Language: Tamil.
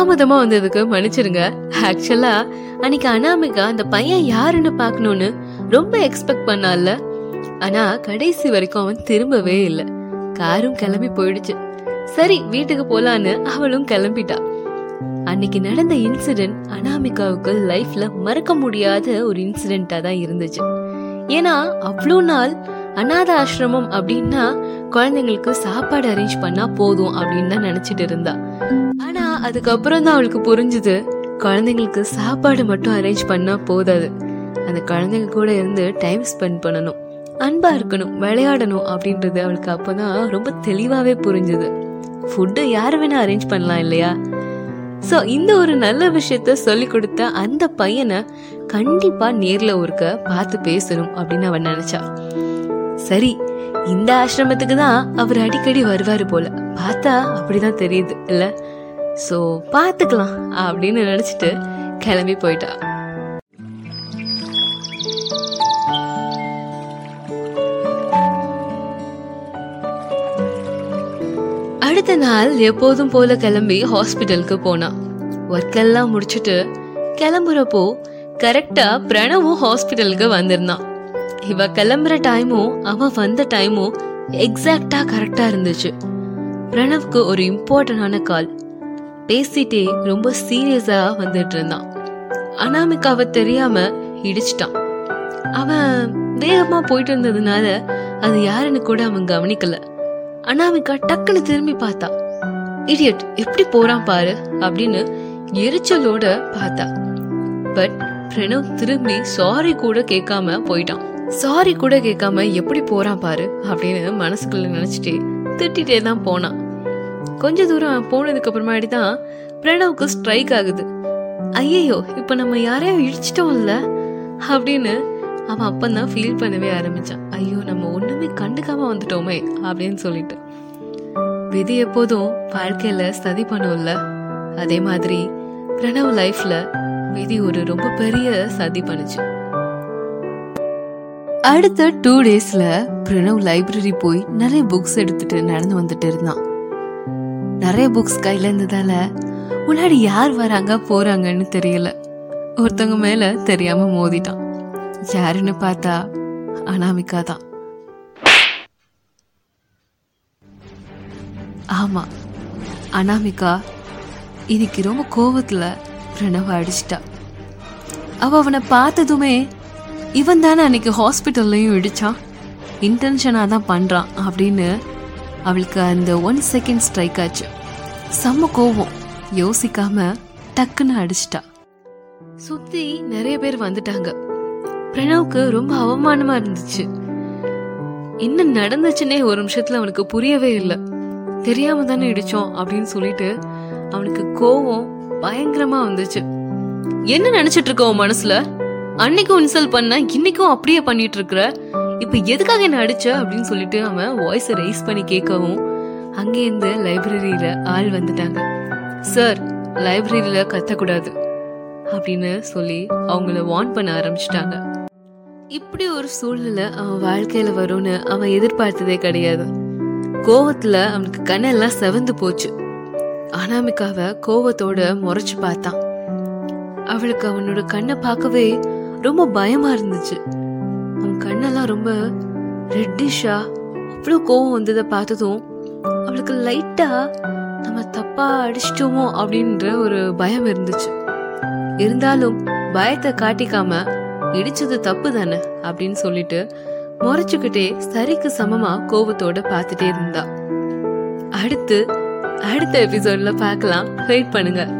தாமதமா வந்ததுக்கு மன்னிச்சிருங்க. ஆக்சுவலா அன்னைக்கு அனாமிகா அந்த பையன் யாருன்னு பாக்கணும்னு ரொம்ப எக்ஸ்பெக்ட் பண்ணால ஆனா கடைசி வரைக்கும் அவன் திரும்பவே இல்லை. காரும் கிளம்பி போயிடுச்சு. சரி வீட்டுக்கு போலான்னு அவளும் கிளம்பிட்டா. அன்னைக்கு நடந்த இன்சிடென்ட் அனாமிகாவுக்கு லைஃப்ல மறக்க முடியாத ஒரு இன்சிடென்ட்டா தான் இருந்துச்சு. ஏன்னா அவ்வளோ நாள் அநாத ஆசிரமம் அப்படின்னா குழந்தைங்களுக்கு சாப்பாடு அரேஞ்ச் பண்ணா போதும் அப்படின்னு தான் நினைச்சிட்டு இருந்தா. ஆனா அதுக்கப்புறம் தான் அவளுக்கு புரிஞ்சுது குழந்தைங்களுக்கு சாப்பாடு மட்டும் அரேஞ்ச் பண்ணா போதாது. அந்த குழந்தைங்க கூட இருந்து டைம் ஸ்பெண்ட் பண்ணணும் அன்பா இருக்கணும் விளையாடணும் அப்படின்றது அவளுக்கு அப்பதான் ரொம்ப தெளிவாவே புரிஞ்சுது. ஃபுட்டு யாரு வேணா அரேஞ்ச் பண்ணலாம் இல்லையா? ஸோ இந்த ஒரு நல்ல விஷயத்த சொல்லி கொடுத்த அந்த பையனை கண்டிப்பா நேர்ல ஒருக்க பார்த்து பேசணும் அப்படின்னு அவன் நினைச்சா. சரி இந்த ஆசிரமத்துக்கு தான் அவர் அடிக்கடி வருவாரு போல. பார்த்தா அப்படிதான் தெரியுது இல்ல? சோ பாத்துக்கலாம் அப்படின்னு நினைச்சிட்டு கிளம்பி போயிட்டா. அடுத்த நாள் எப்போதும் போல கிளம்பி ஹாஸ்பிட்டலுக்கு போனான் ஒர்க் எல்லாம் முடிச்சுட்டு கிளம்புறப்போ கரெக்டா பிரணவும் ஹாஸ்பிட்டலுக்கு வந்திருந்தான். இவ கிளம்புற டைமும் அவன் வந்த டைமும் எக்ஸாக்டா கரெக்டா இருந்துச்சு. பிரணவ்க்கு ஒரு இம்பார்ட்டன்டான கால் பேசிட்டே ரொம்ப சீரியஸா வந்துட்டு இருந்தான். அனாமிகாவை தெரியாம இடிச்சிட்டான். அவன் வேகமா போயிட்டு இருந்ததுனால அது யாருன்னு கூட அவன் கவனிக்கல. அனாமிகா டக்குன்னு திரும்பி பார்த்தா. இடியட் எப்படி போறான் பாரு அப்படின்னு எரிச்சலோட பார்த்தா. பட் பிரணவ் திரும்பி சாரி கூட கேட்காம போயிட்டான். சாரி கூட கேட்காம எப்படி போறான் பாரு அப்படின்னு மனசுக்குள்ள நினைச்சிட்டு திட்டிகிட்டே தான் போனான். கொஞ்ச தூரம் போனதுக்கு அப்புறமாடி தான் பிரணவுக்கு ஸ்ட்ரைக் ஆகுது. ஐயையோ இப்ப நம்ம யாரையும் இடிச்சிட்டோம்ல அப்படின்னு அவன் அப்பந்தான் ஃபீல் பண்ணவே ஆரம்பிச்சான். ஐயோ நம்ம ஒண்ணுமே கண்டுக்காம வந்துட்டோமே அப்படின்னு சொல்லிட்டு. விதி எப்போதும் வாழ்க்கையில சதி பண்ணும்ல. அதே மாதிரி பிரணவ் லைஃப்ல விதி ஒரு ரொம்ப பெரிய சதி பண்ணுச்சு. அடுத்த டூ டேஸ்ல பிரணவ் லைப்ரரி போய் நிறைய புக்ஸ் எடுத்துட்டு நடந்து வந்துட்டு இருந்தான். நிறைய புக்ஸ் கையில இருந்ததால முன்னாடி யார் வராங்க போறாங்கன்னு தெரியல. ஒருத்தவங்க மேல தெரியாம மோதிட்டான். யாருன்னு பார்த்தா அனாமிகா தான். ஆமா அனாமிகா இன்னைக்கு ரொம்ப கோவத்துல பிரணவ அடிச்சிட்டா. அவ அவனை பார்த்ததுமே இவன் தானே அன்னைக்கு ஹாஸ்பிட்டல்லையும் இடிச்சான். இன்டென்ஷனாக தான் பண்ணுறான் அப்படின்னு அவளுக்கு அந்த ஒன் செகண்ட் ஸ்ட்ரைக் ஆச்சு. செம்ம கோவம். யோசிக்காம டக்குன்னு அடிச்சிட்டா. சுத்தி நிறைய பேர் வந்துட்டாங்க. பிரணவுக்கு ரொம்ப அவமானமா இருந்துச்சு. என்ன நடந்துச்சுன்னே ஒரு நிமிஷத்துல அவனுக்கு புரியவே இல்லை. தெரியாம தானே இடிச்சோம் அப்படின்னு சொல்லிட்டு அவனுக்கு கோவம் பயங்கரமா வந்துச்சு. என்ன நினைச்சிட்டு இருக்க உன் மனசுல? அன்னைக்கும் இன்சல்ட் பண்ண இன்னைக்கும் அப்படியே பண்ணிட்டு இருக்கிற இப்ப எதுக்காக என்ன அடிச்ச? அப்படின்னு சொல்லிட்டு அவன் வாய்ஸை ரைஸ் பண்ணி கேட்கவும் அங்கே இருந்து லைப்ரரியில ஆள் வந்துட்டாங்க. சார் லைப்ரரியில கத்தக்கூடாது அப்படின்னு சொல்லி அவங்கள வார்ன் பண்ண ஆரம்பிச்சிட்டாங்க. இப்படி ஒரு சூழ்நிலை அவன் வாழ்க்கையில வரும்னு அவன் எதிர்பார்த்ததே கிடையாது. கோவத்துல அவனுக்கு கண்ணெல்லாம் செவந்து போச்சு. அனாமிகாவ கோவத்தோட முறைச்சு பார்த்தான். அவளுக்கு அவனோட கண்ணை பார்க்கவே ரொம்ப பயமா இருந்துச்சு. அவன் கண்ணெல்லாம் ரொம்ப ரெட்டிஷா அவ்வளோ கோவம் வந்ததை பார்த்ததும் அவளுக்கு லைட்டா நம்ம தப்பா அடிச்சிட்டோமோ அப்படின்ற ஒரு பயம் இருந்துச்சு. இருந்தாலும் பயத்தை காட்டிக்காம இடிச்சது தப்பு தானே அப்படின்னு சொல்லிட்டு முறைச்சுக்கிட்டே சரிக்கு சமமா கோபத்தோட பார்த்துட்டே இருந்தா. அடுத்து அடுத்த எபிசோட்ல பார்க்கலாம். வெயிட் பண்ணுங்க.